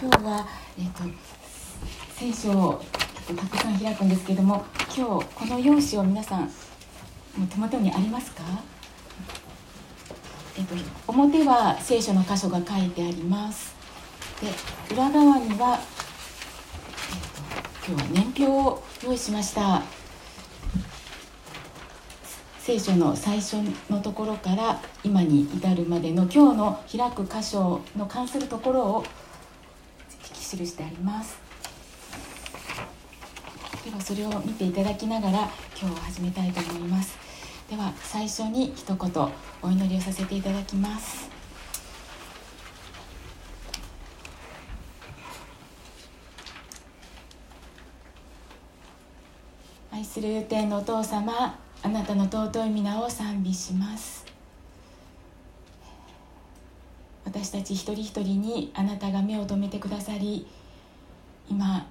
今日は、えーと、聖書をたくさん開くんですけれども今日この用紙を皆さんもう手元にありますか、えーと、表は聖書の箇所が書いてあります。で裏側には、えーと、今日は年表を用意しました。聖書の最初のところから今に至るまでの今日の開く箇所の関するところを記してあります。ではそれを見ていただきながら今日は始めたいと思います。では最初に一言お祈りをさせていただきます。愛する天のお父様あなたの尊い皆を賛美します。私たち一人一人にあなたが目を留めてくださり今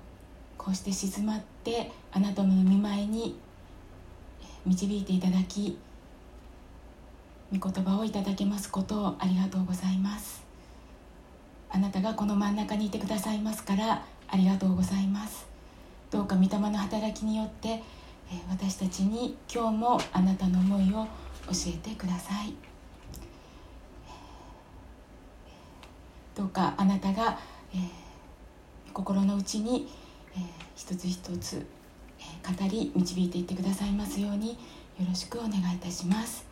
こうして静まってあなたの見舞いに導いていただき御言葉をいただけますことをありがとうございます。あなたがこの真ん中にいてくださいますからありがとうございます。どうか御霊の働きによって私たちに今日もあなたの思いを教えてください。どうかあなたが、えー、心の内に、えー、一つ一つ、えー、語り導いていってくださいますようによろしくお願いいたします。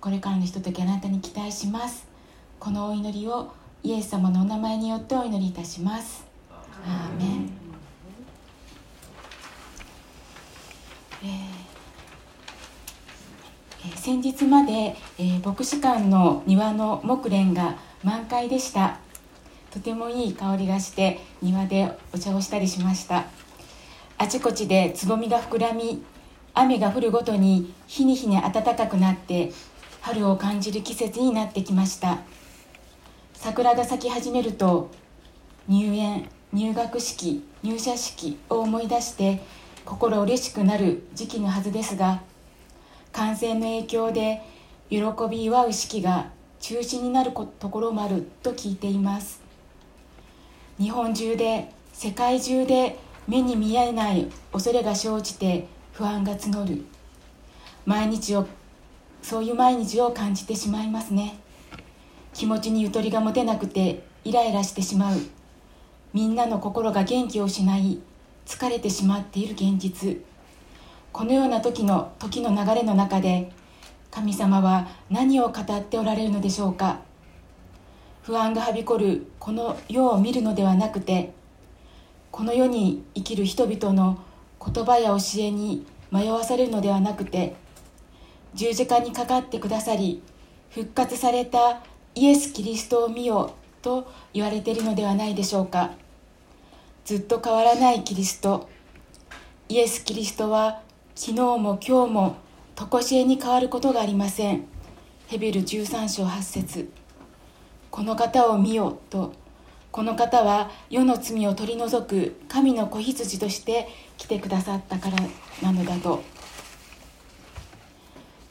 これからのひとときあなたに期待します。このお祈りをイエス様のお名前によってお祈りいたします。アーメン、えー、先日まで、えー、牧師館の庭の木蓮が満開でした。とてもいい香りがして庭でお茶をしたりしました。あちこちでつぼみが膨らみ雨が降るごとに日に日に暖かくなって春を感じる季節になってきました。桜が咲き始めると入園入学式入社式を思い出して心嬉しくなる時期のはずですが感染の影響で喜び祝う式が中止になるところもあると聞いています。日本中で世界中で目に見えない恐れが生じて不安が募る。毎日をそういう毎日を感じてしまいますね。気持ちにゆとりが持てなくてイライラしてしまう。みんなの心が元気を失い疲れてしまっている現実。このような時の時の流れの中で神様は何を語っておられるのでしょうか？不安がはびこるこの世を見るのではなくてこの世に生きる人々の言葉や教えに迷わされるのではなくて十字架にかかってくださり復活されたイエス・キリストを見よと言われているのではないでしょうか？ずっと変わらないキリストイエス・キリストは昨日も今日も常しえに変わることがありません。ヘベル13章8節。この方を見よと。この方は世の罪を取り除く神の子羊として来てくださったからなのだと。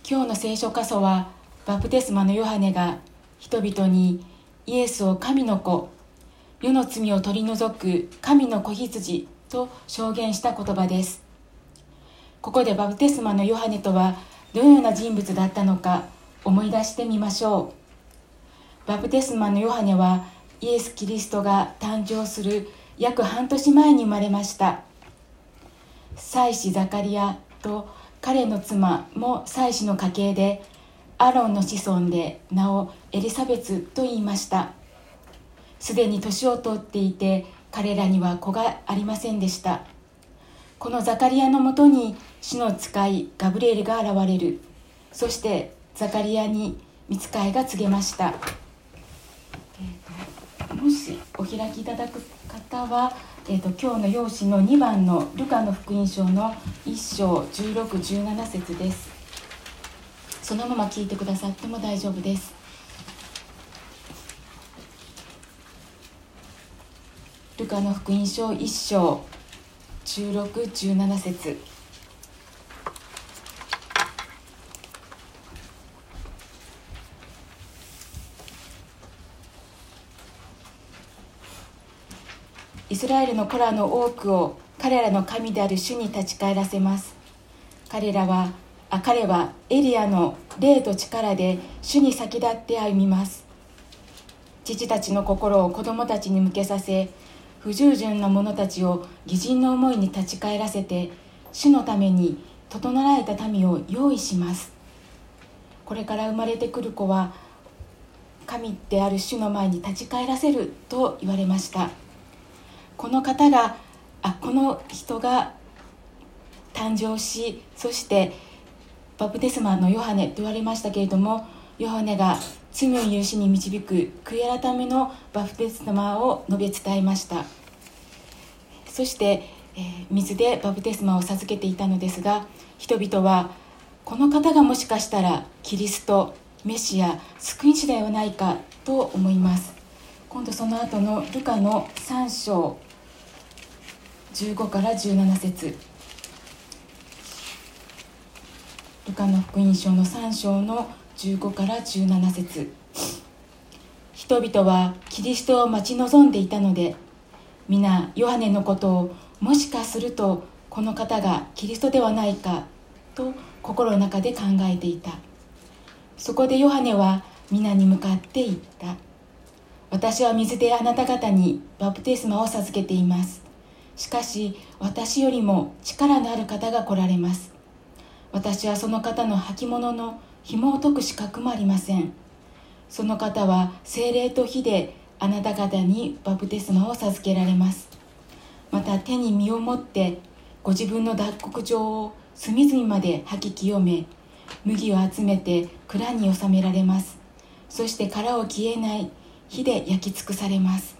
今日の聖書箇所はバプテスマのヨハネが人々にイエスを神の子世の罪を取り除く神の子羊と証言した言葉です。ここでバプテスマのヨハネとはどのような人物だったのか思い出してみましょう。バプテスマのヨハネはイエス・キリストが誕生する約半年前に生まれました。妻子ザカリアと彼の妻も妻子の家系でアロンの子孫で名をエリザベツと言いました。すでに年を取っていて彼らには子がありませんでした。このザカリアのもとに主の使いガブリエルが現れる。そしてザカリアに見つかいが告げました、えーと、もしお開きいただく方は、えーと、今日の用紙の2番のルカの福音書の1章1617節です。そのまま聞いてくださっても大丈夫です。ルカの福音書1章1617節。イスラエルの子らの多くを彼らの神である主に立ち返らせます。彼らはあ彼はエリアの霊と力で主に先立って歩みます。父たちの心を子供たちに向けさせ不従順な者たちを義人の思いに立ち返らせて主のために整えた民を用意します。これから生まれてくる子は神である主の前に立ち返らせると言われました。この方があこの人が誕生しそしてバプテスマのヨハネと言われましたけれどもヨハネが罪を許しに導く悔い改めのバプテスマを述べ伝えました。そして、えー、水でバプテスマを授けていたのですが人々はこの方がもしかしたらキリストメシア救い主ではないかと思います。今度その後のルカの3章。15から17節。ルカの福音書の3章の15から17節。人々はキリストを待ち望んでいたので皆ヨハネのことをもしかするとこの方がキリストではないかと心の中で考えていた。そこでヨハネは皆に向かって言った。私は水であなた方にバプテスマを授けています。しかし私よりも力のある方が来られます。私はその方の履物の紐を解く資格もありません。その方は精霊と火であなた方にバプテスマを授けられます。また手に身を持ってご自分の脱穀状を隅々まで吐き清め麦を集めて蔵に収められます。そして殻を消えない火で焼き尽くされます。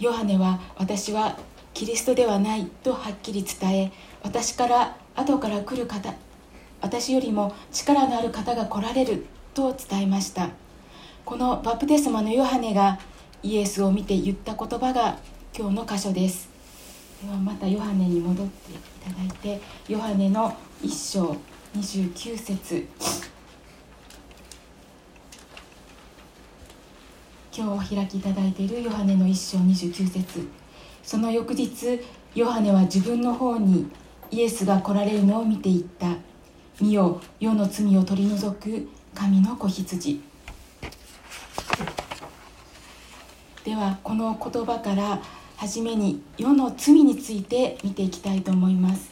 ヨハネは私はキリストではないとはっきり伝え私から後から来る方私よりも力のある方が来られると伝えました。このバプテスマのヨハネがイエスを見て言った言葉が今日の箇所です。ではまたヨハネに戻っていただいてヨハネの1章29節。今日お開きいただいているヨハネの1章29節。その翌日ヨハネは自分の方にイエスが来られるのを見ていった。見よ世の罪を取り除く神の子羊。ではこの言葉から初めに世の罪について見ていきたいと思います。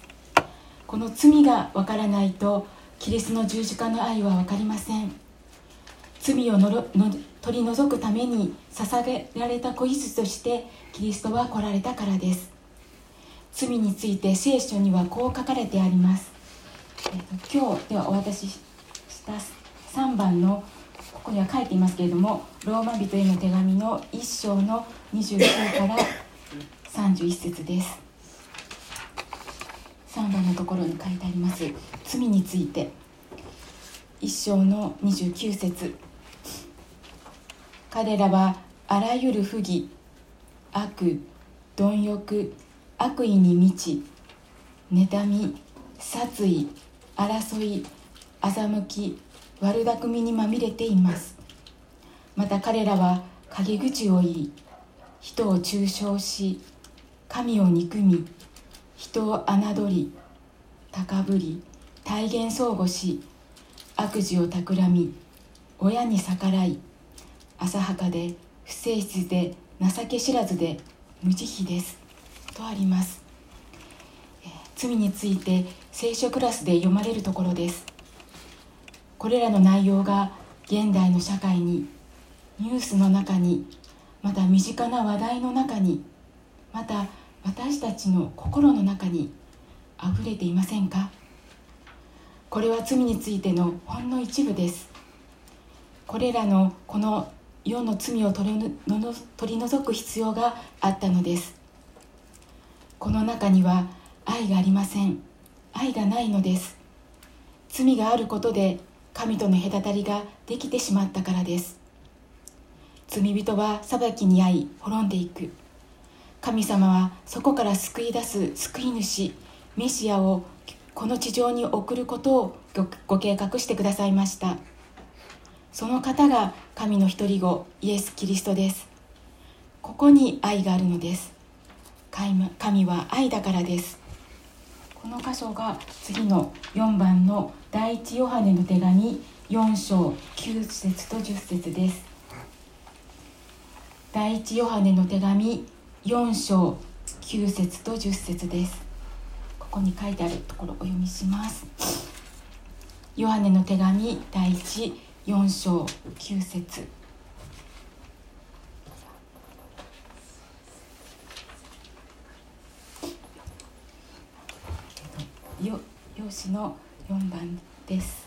この罪がわからないとキリストの十字架の愛は分かりません。罪をのろの取り除くために捧げられた子羊としてキリストは来られたからです。罪について聖書にはこう書かれてあります。えーと、今日ではお渡しした3番のここには書いていますけれどもローマ人への手紙の1章の29から31節です。3番のところに書いてあります。罪について。1章の29節。彼らはあらゆる不義悪貪欲悪意に満ち妬み殺意争い欺き悪巧みにまみれています。また彼らは陰口を言い人を中傷し神を憎み人を侮り高ぶり体現相互し悪事を企み親に逆らい浅はかで不誠実で情け知らずで無慈悲です。とあります。罪について聖書クラスで読まれるところです。これらの内容が現代の社会にニュースの中にまた身近な話題の中にまた私たちの心の中にあふれていませんか？これは罪についてのほんの一部です。これらのこの世の罪を取り取り除く必要があったのです。この中には愛がありません。愛がないのです。罪があることで神との隔たりができてしまったからです。罪人は裁きに遭い滅んでいく。神様はそこから救い出す救い主メシアをこの地上に送ることをご計画してくださいました。その方が神の一人子イエス・キリストです。ここに愛があるのです。神は愛だからです。この箇所が次の4番の第一ヨハネの手紙4章9節と10節です。第一ヨハネの手紙4章9節と10節です。ここに書いてあるところお読みします。ヨハネの手紙第一4章9節。よ用紙の4番です。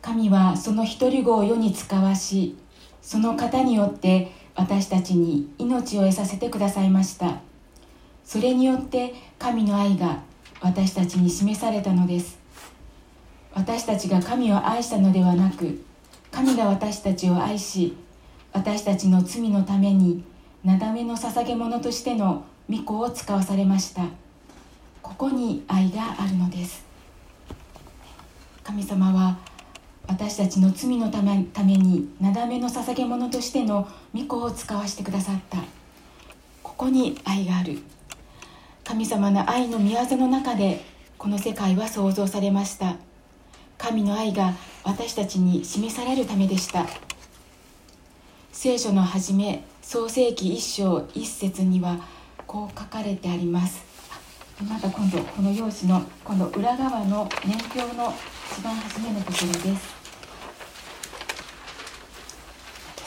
神はその一人子を世に使わしその方によって私たちに命を得させてくださいました。それによって神の愛が私たちに示されたのです。私たちが神を愛したのではなく神が私たちを愛し私たちの罪のためになだめの捧げ物としての御子を使わされました。ここに愛があるのです。神様は私たちの罪のためになだめの捧げ物としての御子を使わせてくださった。ここに愛がある。神様の愛の御業の中でこの世界は創造されました。神の愛が私たちに示されるためでした。聖書の初め創世紀一章一節にはこう書かれてあります。また今度この用紙の今度裏側の年表の一番初めのところです。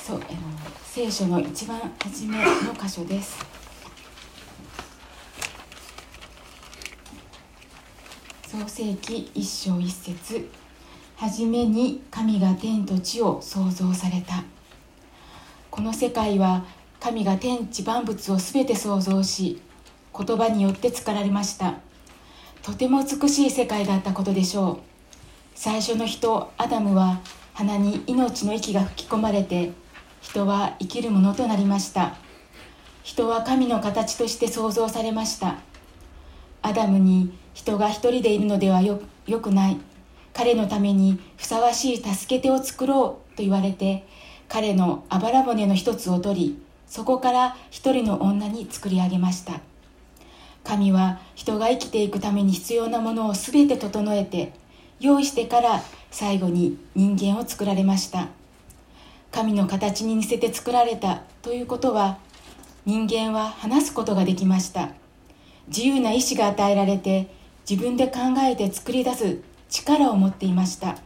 そうあの聖書の一番初めの箇所です。創世紀一章一節。初めに神が天と地を創造された。この世界は神が天地万物を全て創造し言葉によって作られました。とても美しい世界だったことでしょう。最初の人アダムは鼻に命の息が吹き込まれて人は生きるものとなりました。人は神の形として創造されました。アダムに人が一人でいるのではよよくない。彼のためにふさわしい助け手を作ろうと言われて彼のあばら骨の一つを取りそこから一人の女に作り上げました。神は人が生きていくために必要なものを全て整えて用意してから最後に人間を作られました。神の形に似せて作られたということは人間は話すことができました。自由な意志が与えられて自分で考えて作り出す力を持っていました。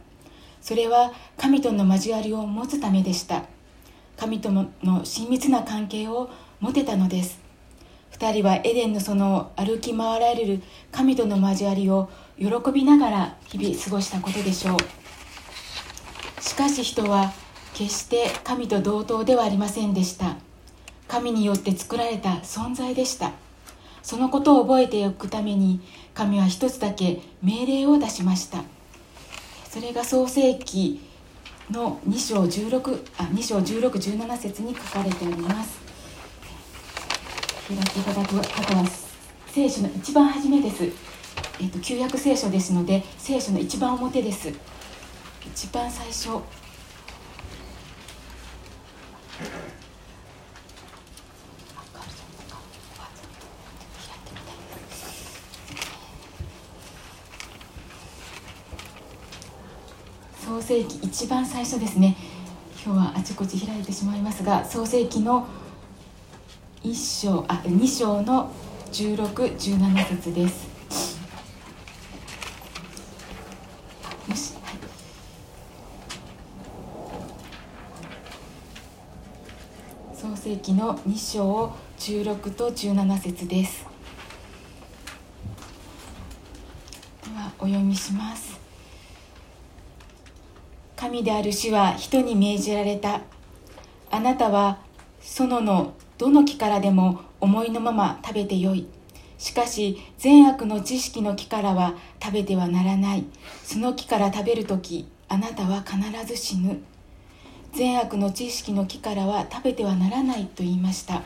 それは神との交わりを持つためでした。神との親密な関係を持てたのです。2人はエデンの園を歩き回られる神との交わりを喜びながら日々過ごしたことでしょう。しかし人は決して神と同等ではありませんでした。神によって作られた存在でした。そのことを覚えておくために神は一つだけ命令を出しました。それが創世記の2章16あ2章1617節に書かれております。開いていただく方は聖書の一番初めです、えっと、旧約聖書ですので聖書の一番表です。一番最初。創世記一番最初ですね。今日はあちこち開いてしまいますが創世記の1章あ2章の1617節です。創世記の2章16と17節です。ではお読みします。神である主は人に命じられた。あなたは園のどの木からでも思いのまま食べてよい。しかし善悪の知識の木からは食べてはならない。その木から食べる時あなたは必ず死ぬ。善悪の知識の木からは食べてはならないと言いました。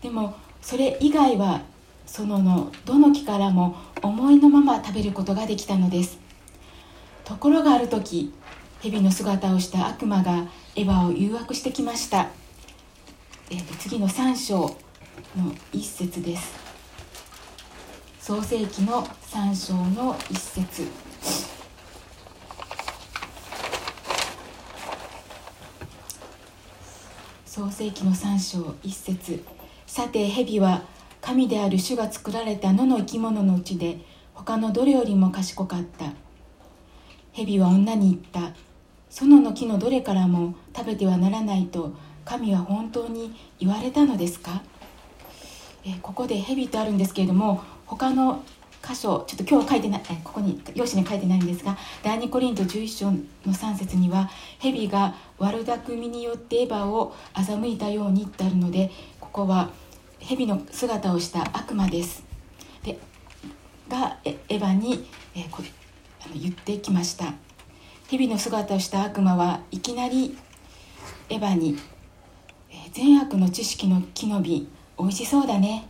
でもそれ以外はそののどの木からも思いのまま食べることができたのです。ところがある時蛇の姿をした悪魔がエヴァを誘惑してきました、えーと、次の3章の一節です。創世記の3章の一節。創世記の3章一節。さて蛇は神である主が作られた野の生き物のうちで他のどれよりも賢かった。蛇は女に言った。園の木のどれからも食べてはならないと神は本当に言われたのですか？えここで蛇とあるんですけれども他の箇所ちょっと今日は書いてないここに用紙に書いてないんですが第2コリント11章の3節には蛇が悪巧みによってエヴァを欺いたようにってあるのでここは蛇の姿をした悪魔です。でがエヴァに、えこあの言ってきました。蛇の姿をした悪魔はいきなりエヴァに「善悪の知識の木の実美味しそうだね。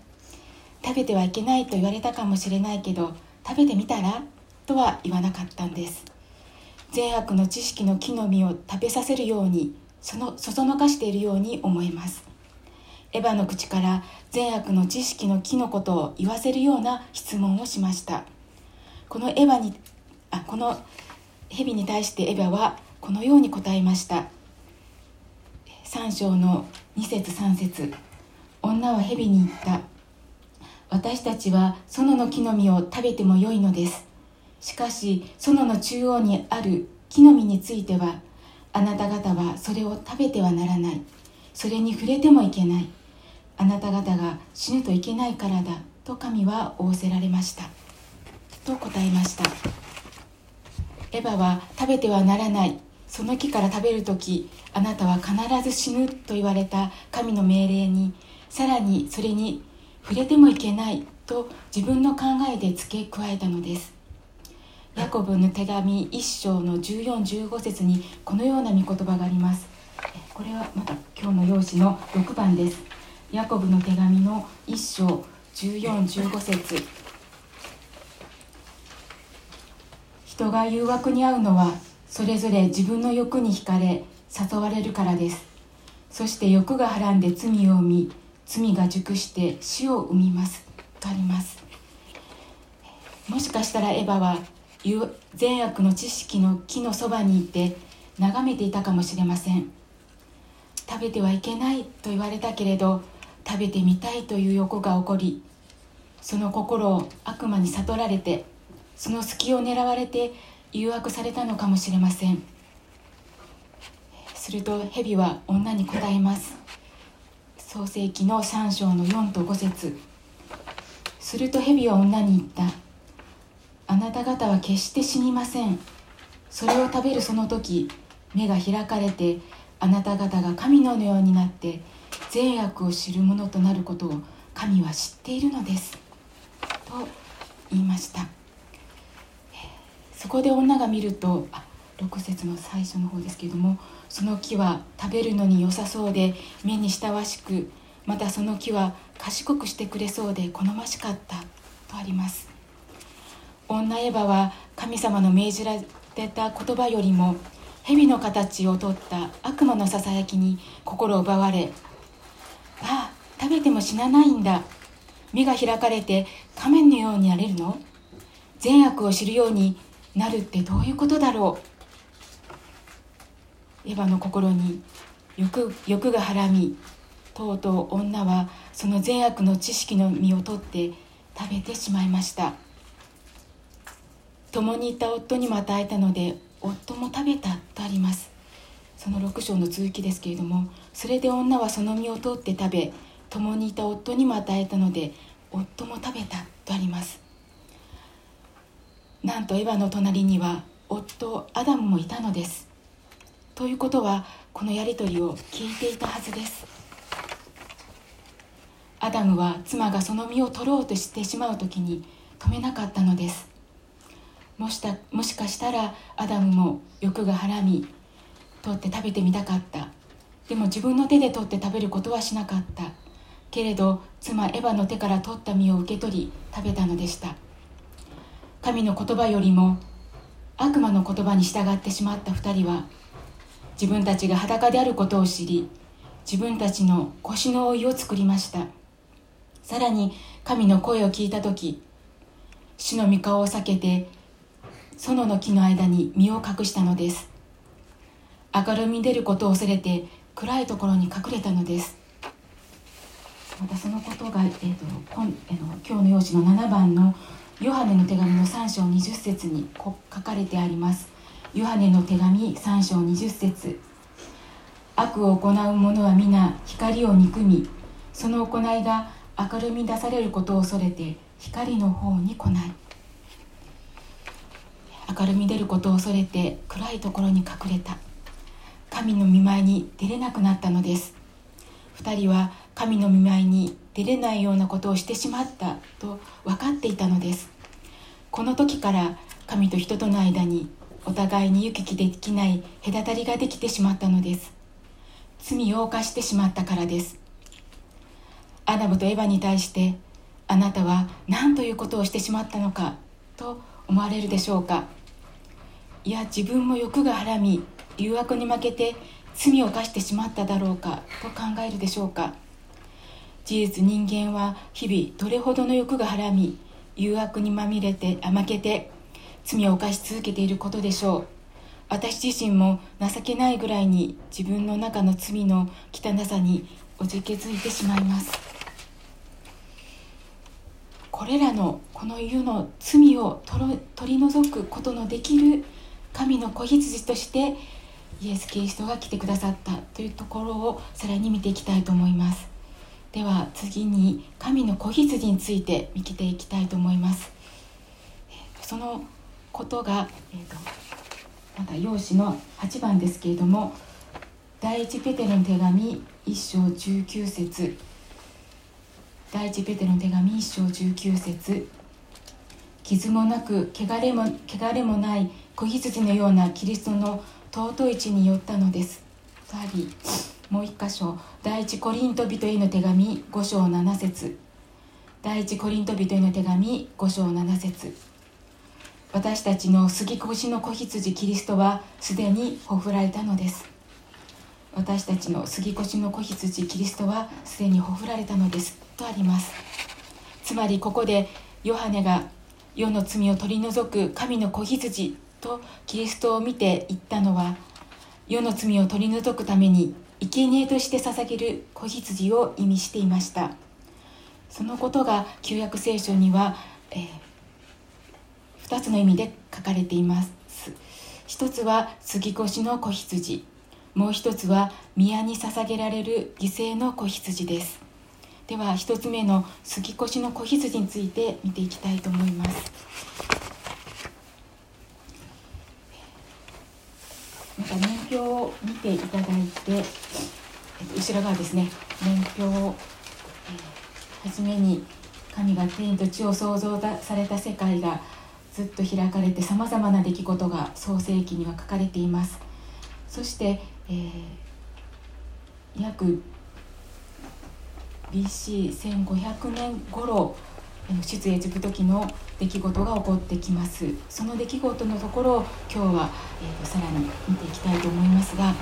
食べてはいけないと言われたかもしれないけど食べてみたら？とは言わなかったんです。善悪の知識の木の実を食べさせるようにそのそそのかしているように思えます。エヴァの口から善悪の知識の木のことを言わせるような質問をしました。このエヴァにあこの蛇に対してエヴァはこのように答えました。3章の2節3節。女は蛇に言った。私たちは園の木の実を食べてもよいのです。しかし園の中央にある木の実についてはあなた方はそれを食べてはならない。それに触れてもいけない。あなた方が死ぬといけないからだと神は仰せられました。と答えました。エヴァは食べてはならない。その木から食べる時あなたは必ず死ぬと言われた神の命令にさらにそれに触れてもいけないと自分の考えで付け加えたのです。ヤコブの手紙1章の1415節にこのような御言葉があります。これはまた今日の用紙の6番です。ヤコブの手紙の1章1415節。人が誘惑に遭うのはそれぞれ自分の欲に惹かれ誘われるからです。そして欲がはらんで罪を生み罪が熟して死を生みます。とあります。もしかしたらエヴァは善悪の知識の木のそばにいて眺めていたかもしれません。食べてはいけないと言われたけれど食べてみたいという欲が起こりその心を悪魔に悟られてその隙を狙われて誘惑されたのかもしれません。すると蛇は女に答えます。創世記の3章の4と5節。すると蛇は女に言った。あなた方は決して死にません。それを食べるその時目が開かれてあなた方が神のようになって善悪を知るものとなることを神は知っているのです。と言いました。そこで女が見るとあ6節の最初の方ですけれどもその木は食べるのに良さそうで目に親しくまたその木は賢くしてくれそうで好ましかったとあります。女エヴァは神様の命じられた言葉よりも蛇の形をとった悪魔のささやきに心を奪われああ食べても死なないんだ。目が開かれて仮面のようになれるの善悪を知るようになるってどういうことだろう？エヴァの心に欲欲がはらみとうとう女はその善悪の知識の実を取って食べてしまいました。共にいた夫にも与えたので夫も食べたとあります。その6章の続きですけれどもそれで女はその実を取って食べ共にいた夫にも与えたので夫も食べたとあります。なんとエヴァの隣には夫アダムもいたのです。ということはこのやり取りを聞いていたはずです。アダムは妻がその身を取ろうとしてしまう時に止めなかったのです。もしたもしかしたらアダムも欲がはらみ取って食べてみたかった。でも自分の手で取って食べることはしなかった。けれど妻エヴァの手から取った実を受け取り食べたのでした。神の言葉よりも悪魔の言葉に従ってしまった2人は自分たちが裸であることを知り自分たちの腰の覆いを作りました。さらに神の声を聞いた時主の御顔を避けて園の木の間に身を隠したのです。明るみに出ることを恐れて暗いところに隠れたのです。またそのことが、えーと、今えー、の今日の用紙の7番のヨハネの手紙の3章20節に書かれてあります。ヨハネの手紙3章20節。悪を行う者は皆光を憎みその行いが明るみ出されることを恐れて光の方に来ない。明るみ出ることを恐れて暗いところに隠れた。神の見舞いに出れなくなったのです。2人は神の見舞いに出れないようなことをしてしまったと分かっていたのです。この時から神と人との間にお互いに行き来できない隔たりができてしまったのです。罪を犯してしまったからです。アダムとエヴァに対してあなたは何ということをしてしまったのかと思われるでしょうか。いや自分も欲がはらみ誘惑に負けて罪を犯してしまっただろうかと考えるでしょうか。事実人間は日々どれほどの欲がはらみ誘惑にまみれて負けて罪を犯し続けていることでしょう。私自身も情けないぐらいに自分の中の罪の汚さにおじけづいてしまいます。これらのこの世の罪を取り除くことのできる神の子羊としてイエス・キリストが来てくださったというところをさらに見ていきたいと思います。では次に神の子羊について見ていきたいと思います。そのことが、えーと、また用紙の8番ですけれども第一ペテロの手紙1章19節。第一ペテロの手紙1章19節。傷もなく汚れも汚れもない子羊のようなキリストの尊い地に寄ったのです。さりもう一箇所第一コリント人への手紙5章7節。第一コリント人への手紙5章7節。私たちの杉越の子羊キリストはすでにほふられたのです。私たちの杉越の子羊キリストはすでにほふられたのです。とあります。つまりここでヨハネが世の罪を取り除く神の子羊とキリストを見て言ったのは世の罪を取り除くために生贄として捧げる子羊を意味していました。そのことが旧約聖書には、えー、2つの意味で書かれています。一つは杉越の子羊。もう一つは宮に捧げられる犠牲の子羊です。では一つ目の杉越の子羊について見ていきたいと思います。また年表を見ていただいて、えっと、後ろ側ですね年表を、えー、初めに神が天と地を創造された世界がずっと開かれてさまざまな出来事が創世記には書かれています。そして、えー、約 BC1500 年頃出エジプト記の出来事が起こってきます。その出来事のところを今日は、えーと、さらに見ていきたいと思いますが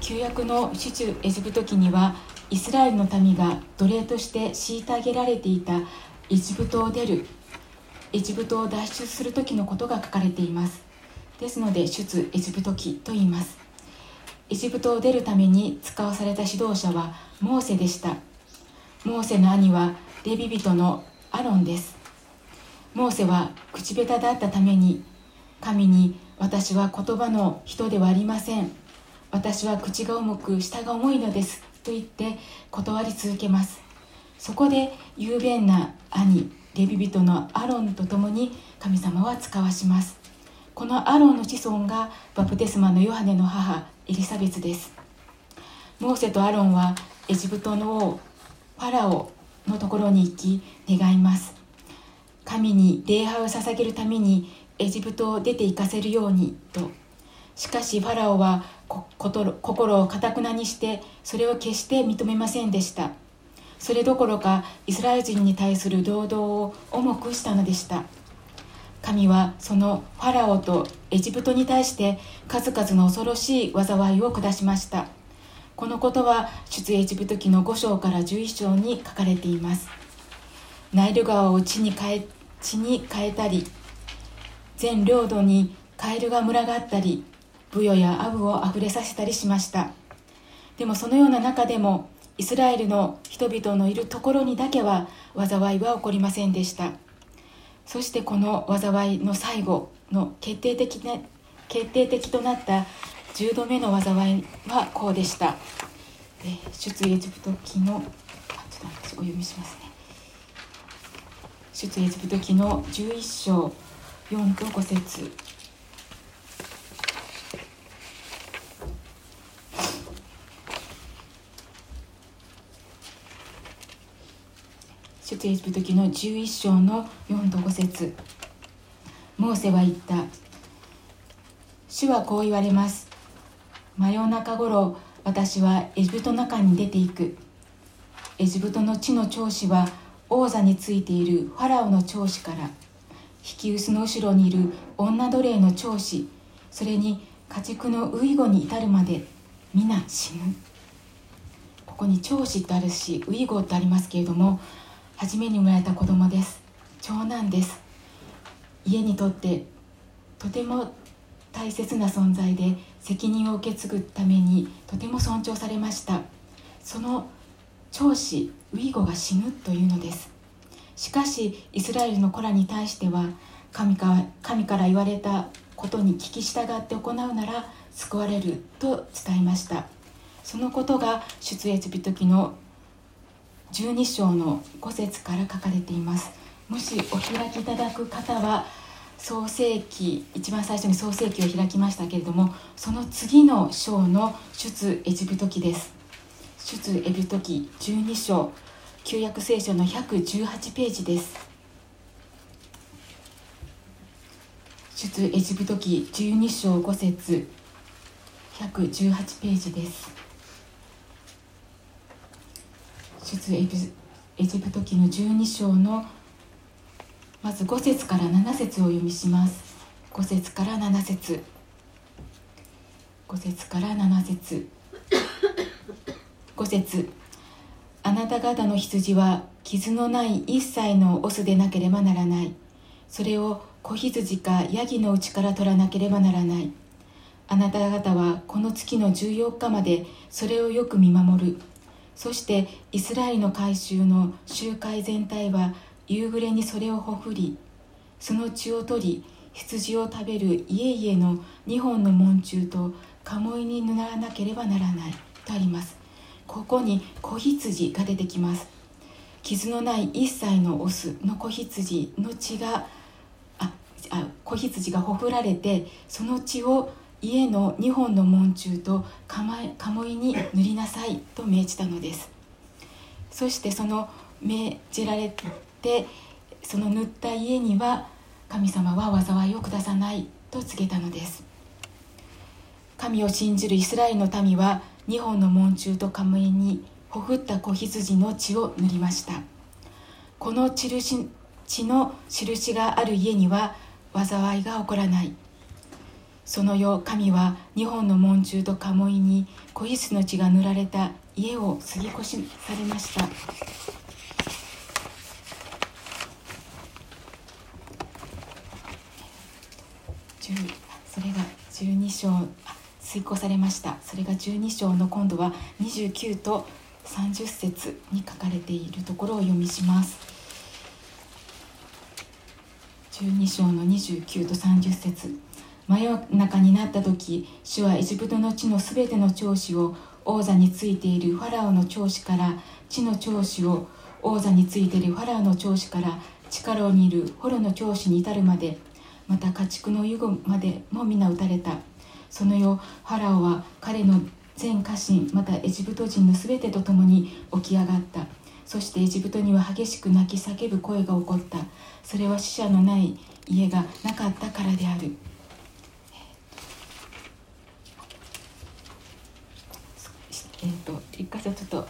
旧約の出エジプト記にはイスラエルの民が奴隷として虐げられていたエジプトを出るエジプトを脱出する時のことが書かれています。ですので出エジプト記と言います。エジプトを出るために使わされた指導者はモーセでした。モーセの兄はレビ人のアロンです。モーセは口下手だったために神に私は言葉の人ではありません。私は口が重く舌が重いのです。と言って断り続けます。そこで雄弁な兄レビ人のアロンと共に神様は使わします。このアロンの子孫がバプテスマのヨハネの母エリザベスです。モーセとアロンはエジプトの王ファラオのところに行き願います。神に礼拝を捧げるためにエジプトを出て行かせるようにと。しかしファラオは心をかたくなにしてそれを決して認めませんでした。それどころかイスラエル人に対する堂々を重くしたのでした。神はそのファラオとエジプトに対して数々の恐ろしい災いを下しました。このことは出エジプト記の5章から11章に書かれています。ナイル川を地に変え地に変えたり全領土にカエルが群がったりブヨやアブをあふれさせたりしました。でもそのような中でもイスラエルの人々のいるところにだけは災いは起こりませんでした。そしてこの災いの最後の決定的な決定的となった10度目の災いはこうでした。出エジプト記のちょっと私お読みしますね。出エジプト記の11章4と5節。出エジプト記の11章の4と5節。モーセは言った。主はこう言われます。真夜中頃私はエジプトの中に出ていく。エジプトの地の長子は王座についているファラオの長子から引き薄の後ろにいる女奴隷の長子それに家畜のウイゴに至るまで皆死ぬ。ここに長子ってあるしウイゴってありますけれども初めに生まれた子供です。長男です。家にとってとても大切な存在で責任を受け継ぐためにとても尊重されました。その長子ウイゴが死ぬというのです。しかしイスラエルの子らに対しては神か神から言われたことに聞き従って行うなら救われると伝えました。そのことが出エジプト記の12章の5節から書かれています。もしお開きいただく方は創世記一番最初に創世記を開きましたけれどもその次の章の出エジプト記です。出エジプト記12章旧約聖書の118ページです。出エジプト記12章5節118ページです。出エジプト記の12章のまず5節から7節を読みします。5節から7節。5節から7節。5節。あなた方の羊は傷のない一切のオスでなければならない。それを子羊かヤギのうちから取らなければならない。あなた方はこの月の14日までそれをよく見守る。そしてイスラエルの改宗の集会全体は夕暮れにそれをほふりその血を取り羊を食べる家々の2本の門柱と鴨居に塗らなければならないとあります。ここに子羊が出てきます。傷のない一切のオスの子羊の血がああ子羊がほふられてその血を家の2本の門柱と鴨居に塗りなさいと命じたのです。そしてその命じられてその塗った家には神様は災いを下さないと告げたのです。神を信じるイスラエルの民は2本の門柱とカムイにほふった子羊の血を塗りました。この印血の印がある家には災いが起こらない。その夜神は2本の門柱と鴨居に子羊の血が塗られた家を杉越しされました。それが12章遂行されました。それが12章の今度は29と30節に書かれているところを読みします。12章の29と30節。真夜中になった時主はエジプトの地のすべての長子を王座についているファラオの長子から地の長子を王座についているファラオの長子から力にいるホロの長子に至るまでまた家畜の湯までも皆撃たれた。その夜ファラオは彼の全家臣またエジプト人のすべてと共に起き上がった。そしてエジプトには激しく泣き叫ぶ声が起こった。それは死者のない家がなかったからである。えっ、と一箇所ちょっと、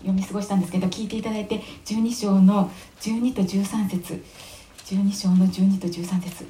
読み過ごしたんですけど聞いていただいて12章の12と13節。12章の12と13節。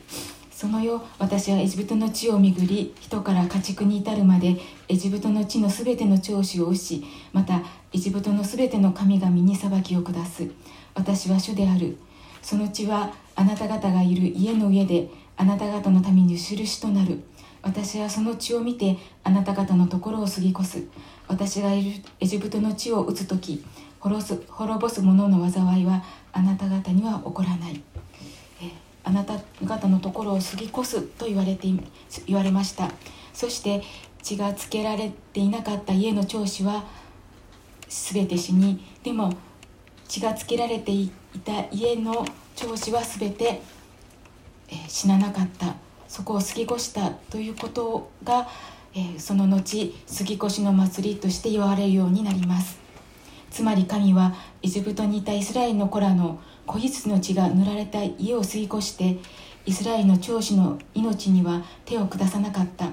その夜私はエジプトの地を巡り人から家畜に至るまでエジプトの地のすべての長子をしまたエジプトのすべての神々に裁きを下す。私は主である。その地はあなた方がいる家の上であなた方のために印となる。私はその血を見てあなた方のところを過ぎ越す。私がいるエジプトの地を打つ時滅す滅ぼす者の災いはあなた方には起こらない、あなた方のところを過ぎ越すと言われて言われました。そして血がつけられていなかった家の長子は全て死にでも血がつけられていた家の長子は全て、え死ななかった。そこを過ぎ越したということが、え、その後杉越の祭りとして言われるようになります。つまり神はエジプトにいたイスラエルの子らの子羊の血が塗られた家を過ぎ越してイスラエルの長子の命には手を下さなかった。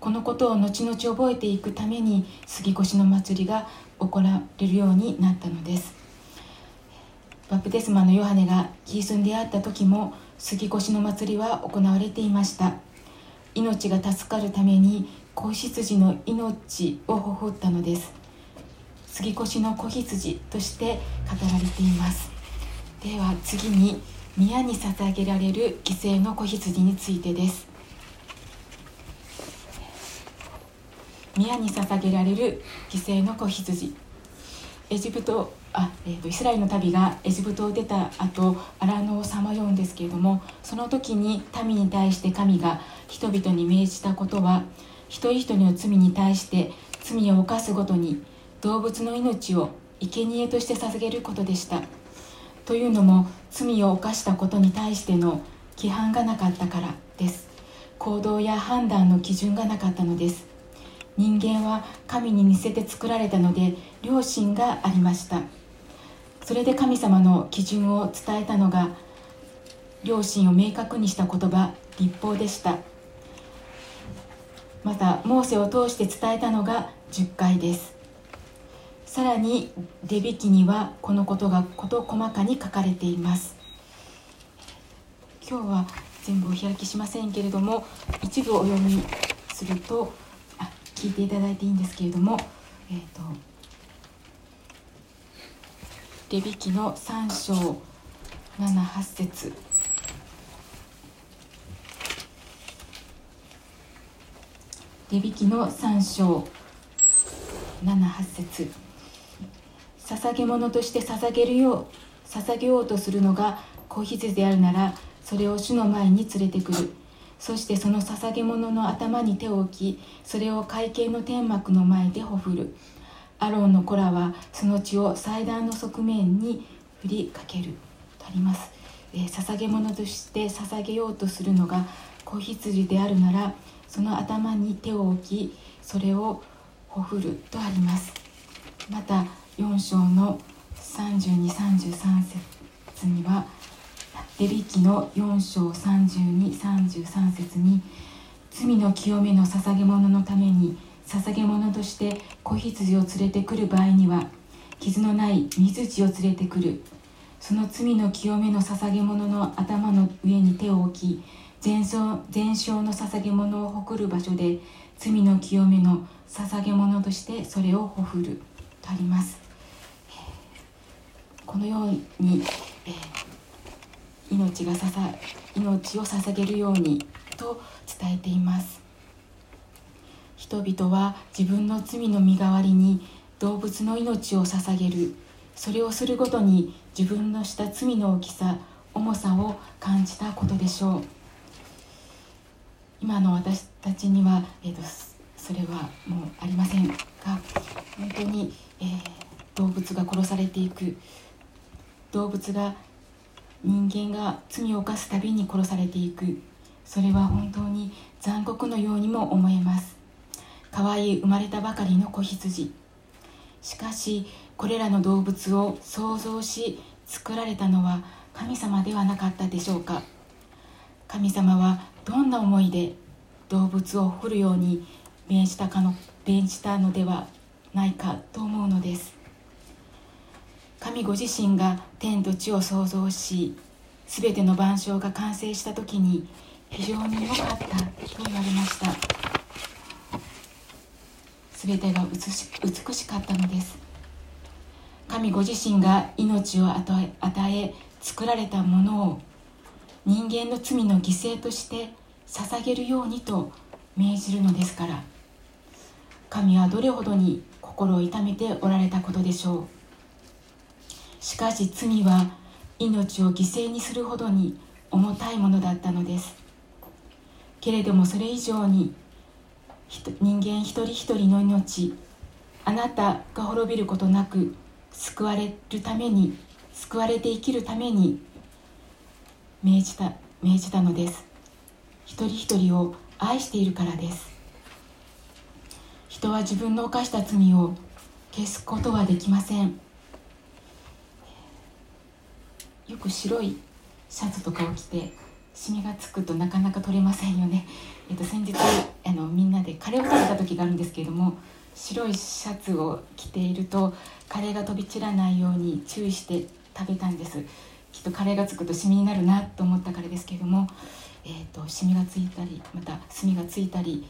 このことを後々覚えていくために杉越の祭りが行われるようになったのです。バプテスマのヨハネがキリストに出会った時も杉越の祭りは行われていました。命が助かるために子羊の命をほほったのです。杉越の子羊として語られています。では次に宮に捧げられる犠牲の子羊についてです。宮に捧げられる犠牲の子羊。エジプトあ、えーと、イスラエルの旅がエジプトを出た後荒野をさまようんですけれどもその時に民に対して神が人々に命じたことは一人一人の罪に対して罪を犯すごとに動物の命を生贄として捧げることでした。というのも罪を犯したことに対しての規範がなかったからです。行動や判断の基準がなかったのです。人間は神に似せて作られたので良心がありました。それで神様の基準を伝えたのが良心を明確にした言葉立法でした。またモーセを通して伝えたのが10回です。さらにデビ記にはこのことが事細かに書かれています。今日は全部お開きしませんけれども一部お読みするとあ聞いていただいていいんですけれどもえっ、ー、とレビ記の3章78節。レビ記の3章78節。捧げ物として捧げるよう捧げようとするのが子羊であるならそれを主の前に連れてくる。そしてその捧げ物の頭に手を置きそれを会計の天幕の前でほふる。アロンの子らはその血を祭壇の側面に振りかける。とあります、えー、捧げ物として捧げようとするのが子羊であるならその頭に手を置きそれをほふる。とあります。また4章の3233節にはレビ記の4章3233節に罪の清めの捧げ物のために捧げ物として子羊を連れてくる場合には傷のない水地を連れてくるその罪の清めの捧げ物の頭の上に手を置き全焼全焼の捧げ物を誇る場所で罪の清めの捧げ物としてそれをほふるとありますこのように、えー、命がささ命を捧げるようにと伝えています。人々は自分の罪の身代わりに動物の命を捧げる。それをするごとに自分のした罪の大きさ重さを感じたことでしょう。今の私たちには、えーと、それはもうありませんが本当に、えー、動物が殺されていく。動物が人間が罪を犯すたびに殺されていく。それは本当に残酷のようにも思えます。可愛い生まれたばかりの子羊。しかしこれらの動物を創造し作られたのは神様ではなかったでしょうか。神様はどんな思いで動物を掘るように命じたかの命じたのではないかと思うのです。神ご自身が天と地を創造し全ての晩鐘が完成した時に非常に良かったと言われました。全てが美しかったのです。神ご自身が命を与え作られたものを人間の罪の犠牲として捧げるようにと命じるのですから。神はどれほどに心を痛めておられたことでしょう。しかし罪は命を犠牲にするほどに重たいものだったのです。けれどもそれ以上に人間一人一人の命あなたが滅びることなく救われるために救われて生きるために命じた命じたのです。一人一人を愛しているからです。人は自分の犯した罪を消すことはできません。よく白いシャツとかを着てシミがつくとなかなか取れませんよね、えっと、先日あのみんなでカレーを食べた時があるんですけれども白いシャツを着ているとカレーが飛び散らないように注意して食べたんです。きっとカレーがつくとシミになるなと思ったからですけれども、えーと、シミがついたりまた墨がついたり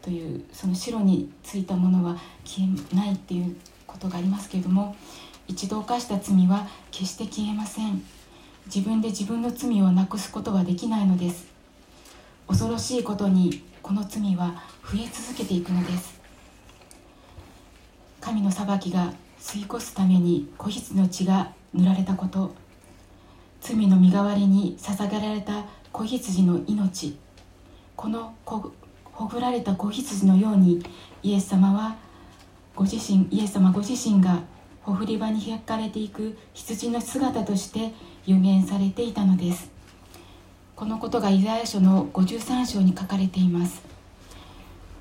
というその白についたものは消えないっていうことがありますけれども一度犯した罪は決して消えません。自分で自分の罪をなくすことはできないのです。恐ろしいことにこの罪は増え続けていくのです。神の裁きが吸い越すために子羊の血が塗られたこと。罪の身代わりに捧げられた子羊の命。このほぐられた子羊のようにイエス様はご自身イエス様ご自身がほふり場に開かれていく羊の姿として予言されていたのです。このことがイザヤ書の53章に書かれています。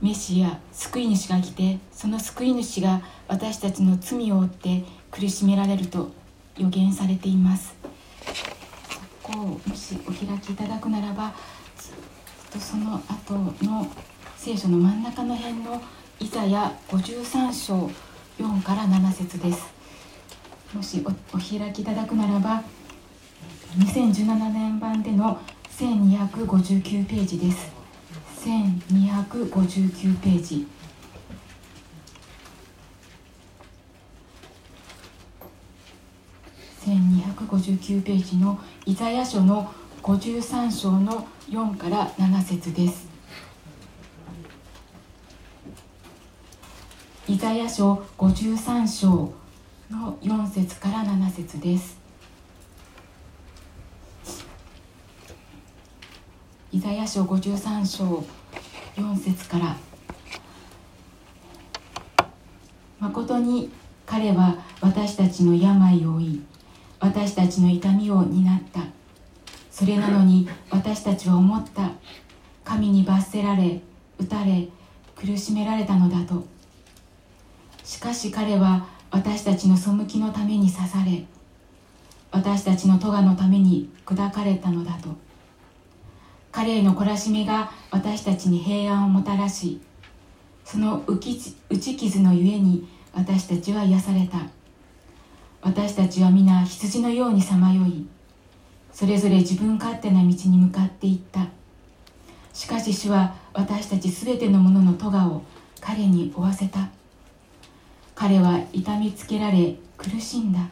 メシア救い主が来てその救い主が私たちの罪を負って苦しめられると予言されています。そこをもしお開きいただくならばとその後の聖書の真ん中の辺のイザヤ53章4から7節です。もしお開きいただくならば2017年版での1259ページです。1259ページ。1259ページのイザヤ書の53章の4から7節です。イザヤ書53章の4節から7節です。イザヤ書53章4節から。誠に彼は私たちの病を負い私たちの痛みを担った。それなのに私たちは思った。神に罰せられ打たれ苦しめられたのだと。しかし彼は私たちの背きのために刺され私たちの咎のために砕かれたのだと。彼への懲らしめが私たちに平安をもたらしその打ち傷のゆえに私たちは癒された。私たちは皆羊のようにさまよいそれぞれ自分勝手な道に向かっていった。しかし主は私たちすべてのものの咎を彼に負わせた。彼は痛みつけられ苦しんだ。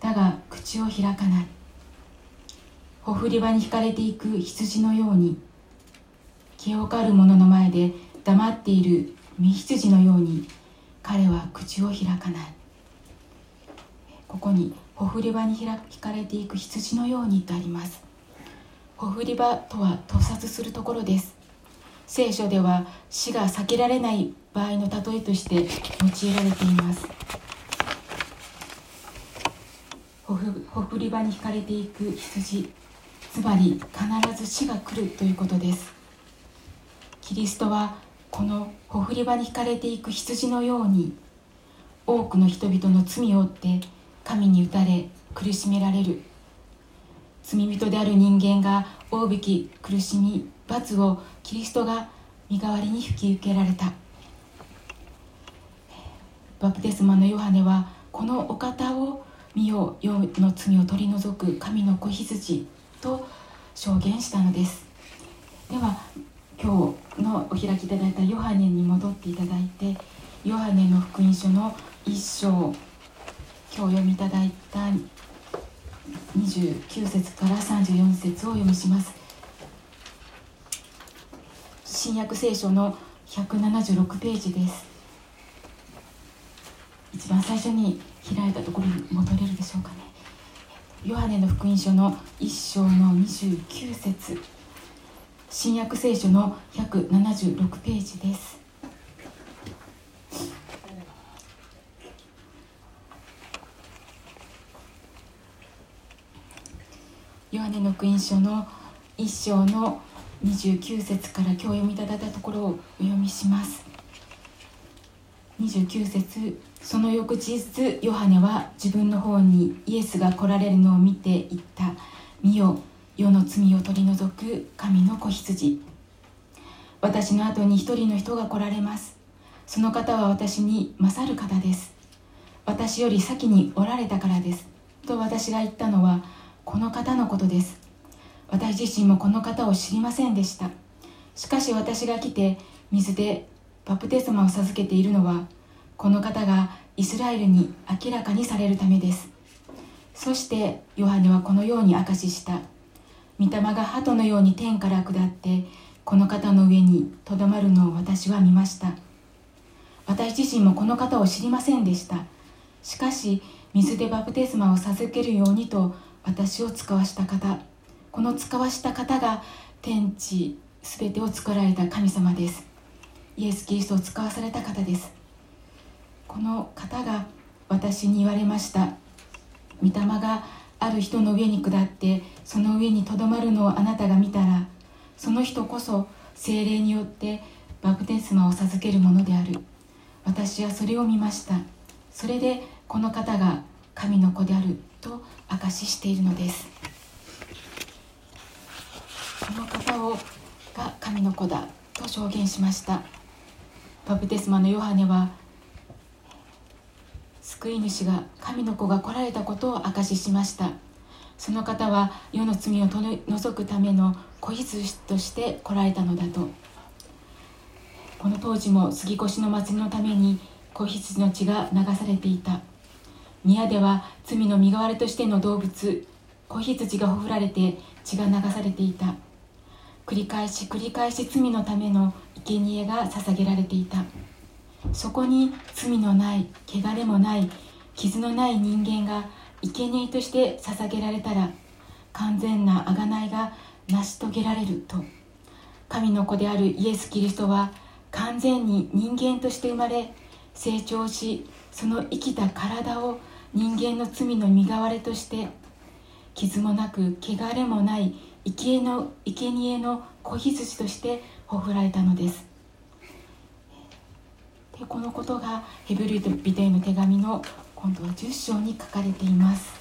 だが口を開かない。ほふり場に引かれていく羊のように気をかる者の前で黙っている身羊のように彼は口を開かない。ここにほふり場に引かれていく羊のようにとあります。ほふり場とは屠殺するところです。聖書では死が避けられない場合の例えとして用いられています。ほふり場に引かれていく羊つまり必ず死が来るということです。キリストはこのほふり場に引かれていく羊のように多くの人々の罪を負って神に打たれ苦しめられる。罪人である人間が負うべき苦しみ罰をキリストが身代わりに引き受けられた。バプテスマのヨハネはこのお方を身を世の罪を取り除く神の子羊と証言したのです。では今日のお開きいただいたヨハネに戻っていただいてヨハネの福音書の一章今日読みいただいた29節から34節を読みします。新約聖書の176ページです。一番最初に開いたところに戻れるでしょうかね。ヨハネの福音書の1章の29節。新約聖書の176ページです。ヨハネの福音書の1章の29節から今日読みいただいたところをお読みします。29節。その翌日ヨハネは自分の方にイエスが来られるのを見て言った「見よ世の罪を取り除く神の子羊」私の後に一人の人が来られます。その方は私に勝る方です。私より先におられたからです。と私が言ったのはこの方のことです。私自身もこの方を知りませんでした。しかし私が来て水でバプテスマを授けているのはこの方がイスラエルに明らかにされるためです。そしてヨハネはこのように証しした。御霊が鳩のように天から下ってこの方の上にとどまるのを私は見ました。私自身もこの方を知りませんでした。しかし水でバプテスマを授けるようにと私を使わした方。この使わした方が天地全てを作られた神様です。イエス・キリストを使わされた方です。この方が私に言われました。御霊がある人の上に下ってその上にとどまるのをあなたが見たらその人こそ精霊によってバプテスマを授けるものである。私はそれを見ました。それでこの方が神の子であると証ししているのです。この方をが神の子だと証言しました。バプテスマのヨハネは救い主が神の子が来られたことを証ししました。その方は世の罪を取り除くための子羊として来られたのだと。この当時も杉越の祭りのために子羊の血が流されていた。宮では罪の身代わりとしての動物子羊がほふられて血が流されていた。繰り返し繰り返し罪のための生贄が捧げられていた。そこに罪のない汚れもない傷のない人間が生贄として捧げられたら完全な贖いが成し遂げられると。神の子であるイエス・キリストは完全に人間として生まれ成長しその生きた体を人間の罪の身代わりとして傷もなく汚れもない生贄の生贄の子羊としてほふられたのです。このことがヘブル人への手紙の今度は10章に書かれています。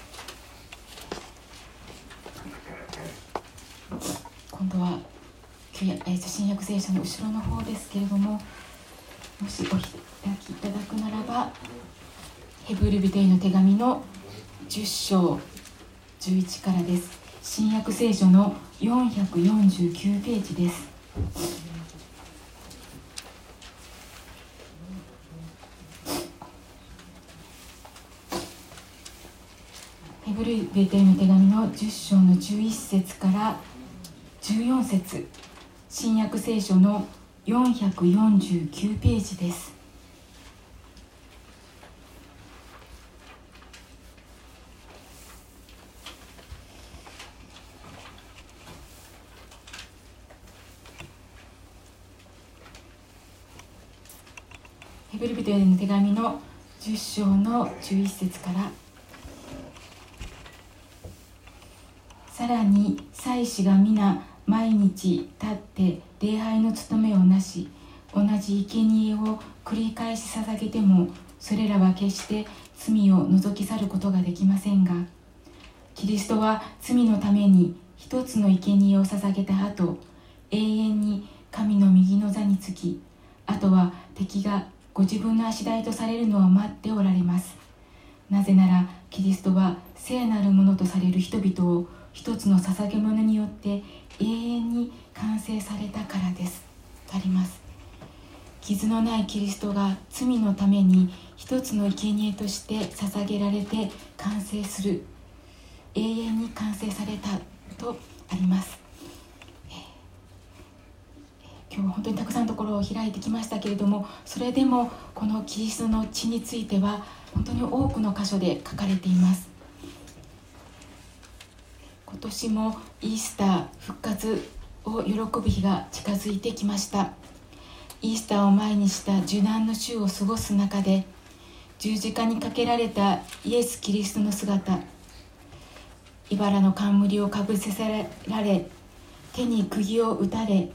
今度は新約聖書の後ろの方ですけれどももしお開きいただくならばヘブル人への手紙の10章11からです。新約聖書の449ページです。ヘブルベテの手紙の10章の11節から14節。新約聖書の449ページです。ヘブル人への手紙の10章の11節からさらに祭司が皆毎日立って礼拝の務めをなし同じ生贄を繰り返し捧げてもそれらは決して罪を除き去ることができませんがキリストは罪のために一つの生贄を捧げた後永遠に神の右の座につきあとは敵がご自分の足台とされるのを待っておられます。なぜならキリストは聖なるものとされる人々を一つの捧げ物によって永遠に完成されたからです。あります。傷のないキリストが罪のために一つの生贄として捧げられて完成する。永遠に完成されたとあります。今日は本当にたくさんのところを開いてきましたけれどもそれでもこのキリストの血については本当に多くの箇所で書かれています。年もイースター復活を喜ぶ日が近づいてきました。イースターを前にした受難の週を過ごす中で十字架にかけられたイエス・キリストの姿茨の冠をかぶせられ手に釘を打たれ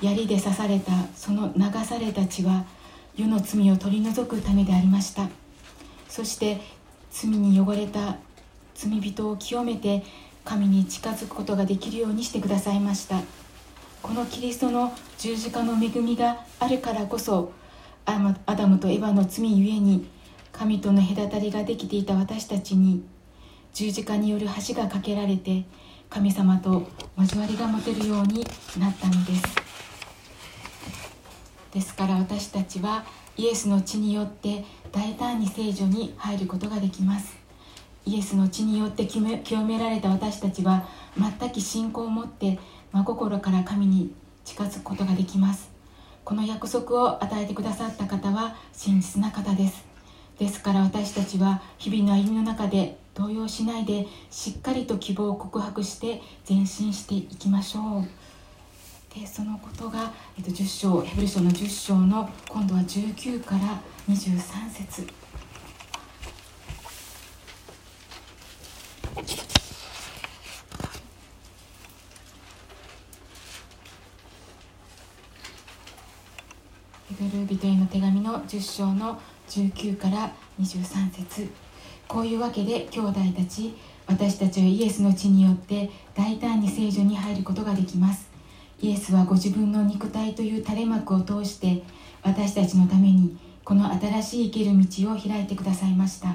槍で刺されたその流された血は世の罪を取り除くためでありました。そして罪に汚れた罪人を清めて神に近づくことができるようにしてくださいました。このキリストの十字架の恵みがあるからこそアダムとエヴァの罪ゆえに神との隔たりができていた私たちに十字架による橋が架けられて神様と交わりが持てるようになったのです。ですから私たちはイエスの血によって大胆に聖女に入ることができます。イエスの血によって清められた私たちは全く信仰を持って真心から神に近づくことができます。この約束を与えてくださった方は真実な方です。ですから私たちは日々の歩みの中で動揺しないでしっかりと希望を告白して前進していきましょう。でそのことが、えっと、10章ヘブル書の10章の今度は19から23節。ヘブル人への手紙の10章の19から23節。こういうわけで兄弟たち私たちはイエスの血によって大胆に聖女に入ることができます。イエスはご自分の肉体という垂れ幕を通して私たちのためにこの新しい生きる道を開いてくださいました。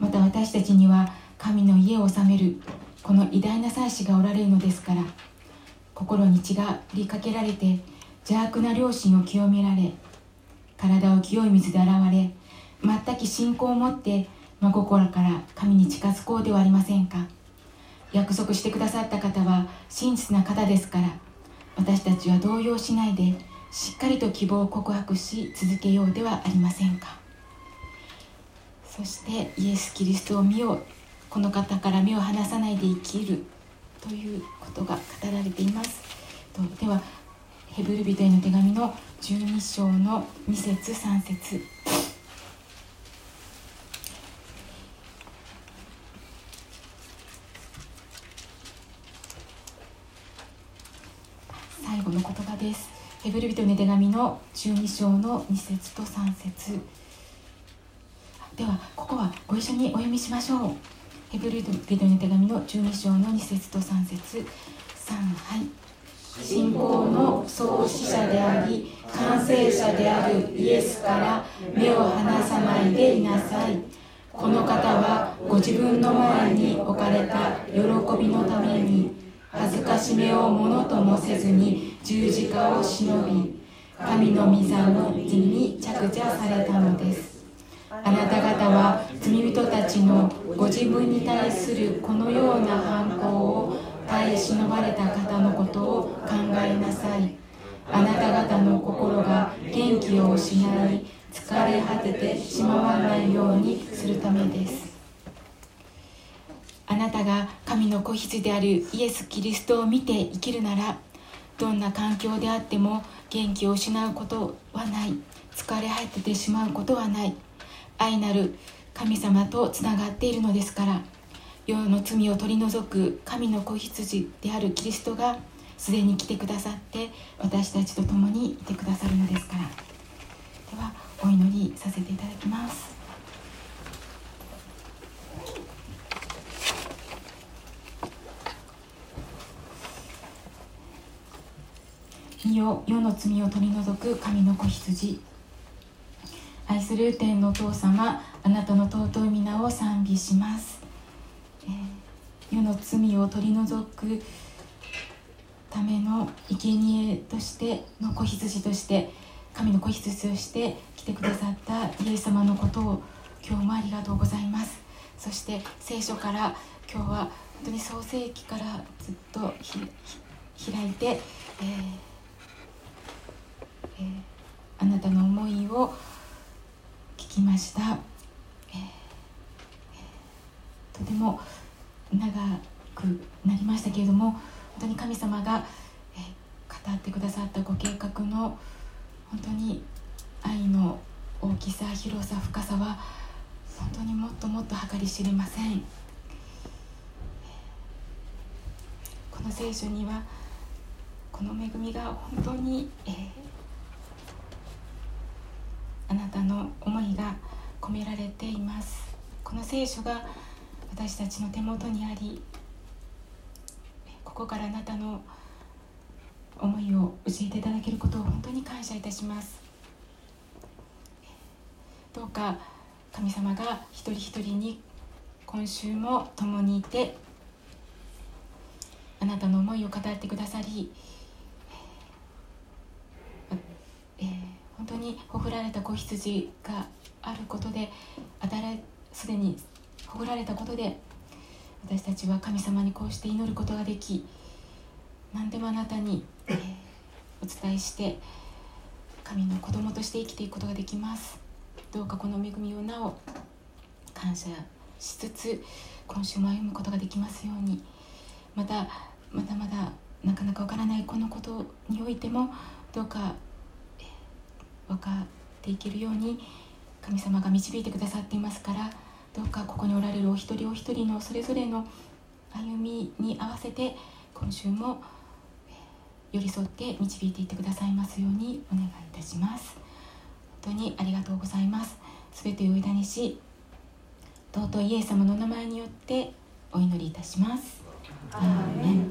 また私たちには神の家を治める。この偉大な祭司がおられるのですから。心に血が振りかけられて邪悪な良心を清められ体を清い水で洗われ全く信仰を持って真心から神に近づこうではありませんか。約束してくださった方は真実な方ですから。私たちは動揺しないでしっかりと希望を告白し続けようではありませんか。そしてイエス・キリストを見よう。この方から目を離さないで生きるということが語られています。ではヘブル人への手紙の12章の2節3節。最後の言葉です。ヘブル人への手紙の12章の2節と3節。ではここはご一緒にお読みしましょう。ヘブル人の手紙の12章の2節と3節。3はい。信仰の創始者であり完成者であるイエスから目を離さないでいなさい。この方はご自分の前に置かれた喜びのために恥ずかしめをものともせずに十字架を忍び神の御座の地に着座されたのです。あなた方は罪人たちのご自分に対するこのような反抗を耐え忍ばれた方のことを考えなさい。あなた方の心が元気を失い疲れ果ててしまわないようにするためです。あなたが神の子羊であるイエス・キリストを見て生きるならどんな環境であっても元気を失うことはない。疲れ果ててしまうことはない。愛なる神様とつながっているのですから世の罪を取り除く神の子羊であるキリストがすでに来てくださって私たちと共にいてくださるのですから。ではお祈りさせていただきます。身を世の罪を取り除く神の子羊。愛する天のお父様あなたの尊い皆を賛美します、えー、世の罪を取り除くための生贄としての子羊として神の子羊として来てくださったイエス様のことを今日もありがとうございます。そして聖書から今日は本当に創世記からずっと開いて、えーえー、あなたの思いを聞きました、えー、とても長くなりましたけれども本当に神様が、えー、語ってくださったご計画の本当に愛の大きさ広さ深さは本当にもっともっと計り知れません。この聖書にはこの恵みが本当に、えー、あなたの思が込められています。この聖書が私たちの手元にありここからあなたの思いを教えていただけることを本当に感謝いたします。どうか神様が一人一人に今週も共にいてあなたの思いを語ってくださり、えー、本当にほふられた子羊があることですでにほぐられたことで私たちは神様にこうして祈ることができ何でもあなたに、えー、お伝えして神の子供として生きていくことができます。どうかこの恵みをなお感謝しつつ今週も歩むことができますように。またまだまだなかなかわからないこのことにおいてもどうか分かっていけるように神様が導いてくださっていますからどうかここにおられるお一人お一人のそれぞれの歩みに合わせて今週も寄り添って導いていってくださいますようにお願いいたします。本当にありがとうございます。全てを委ねし尊いイエス様の名前によってお祈りいたします。アーメン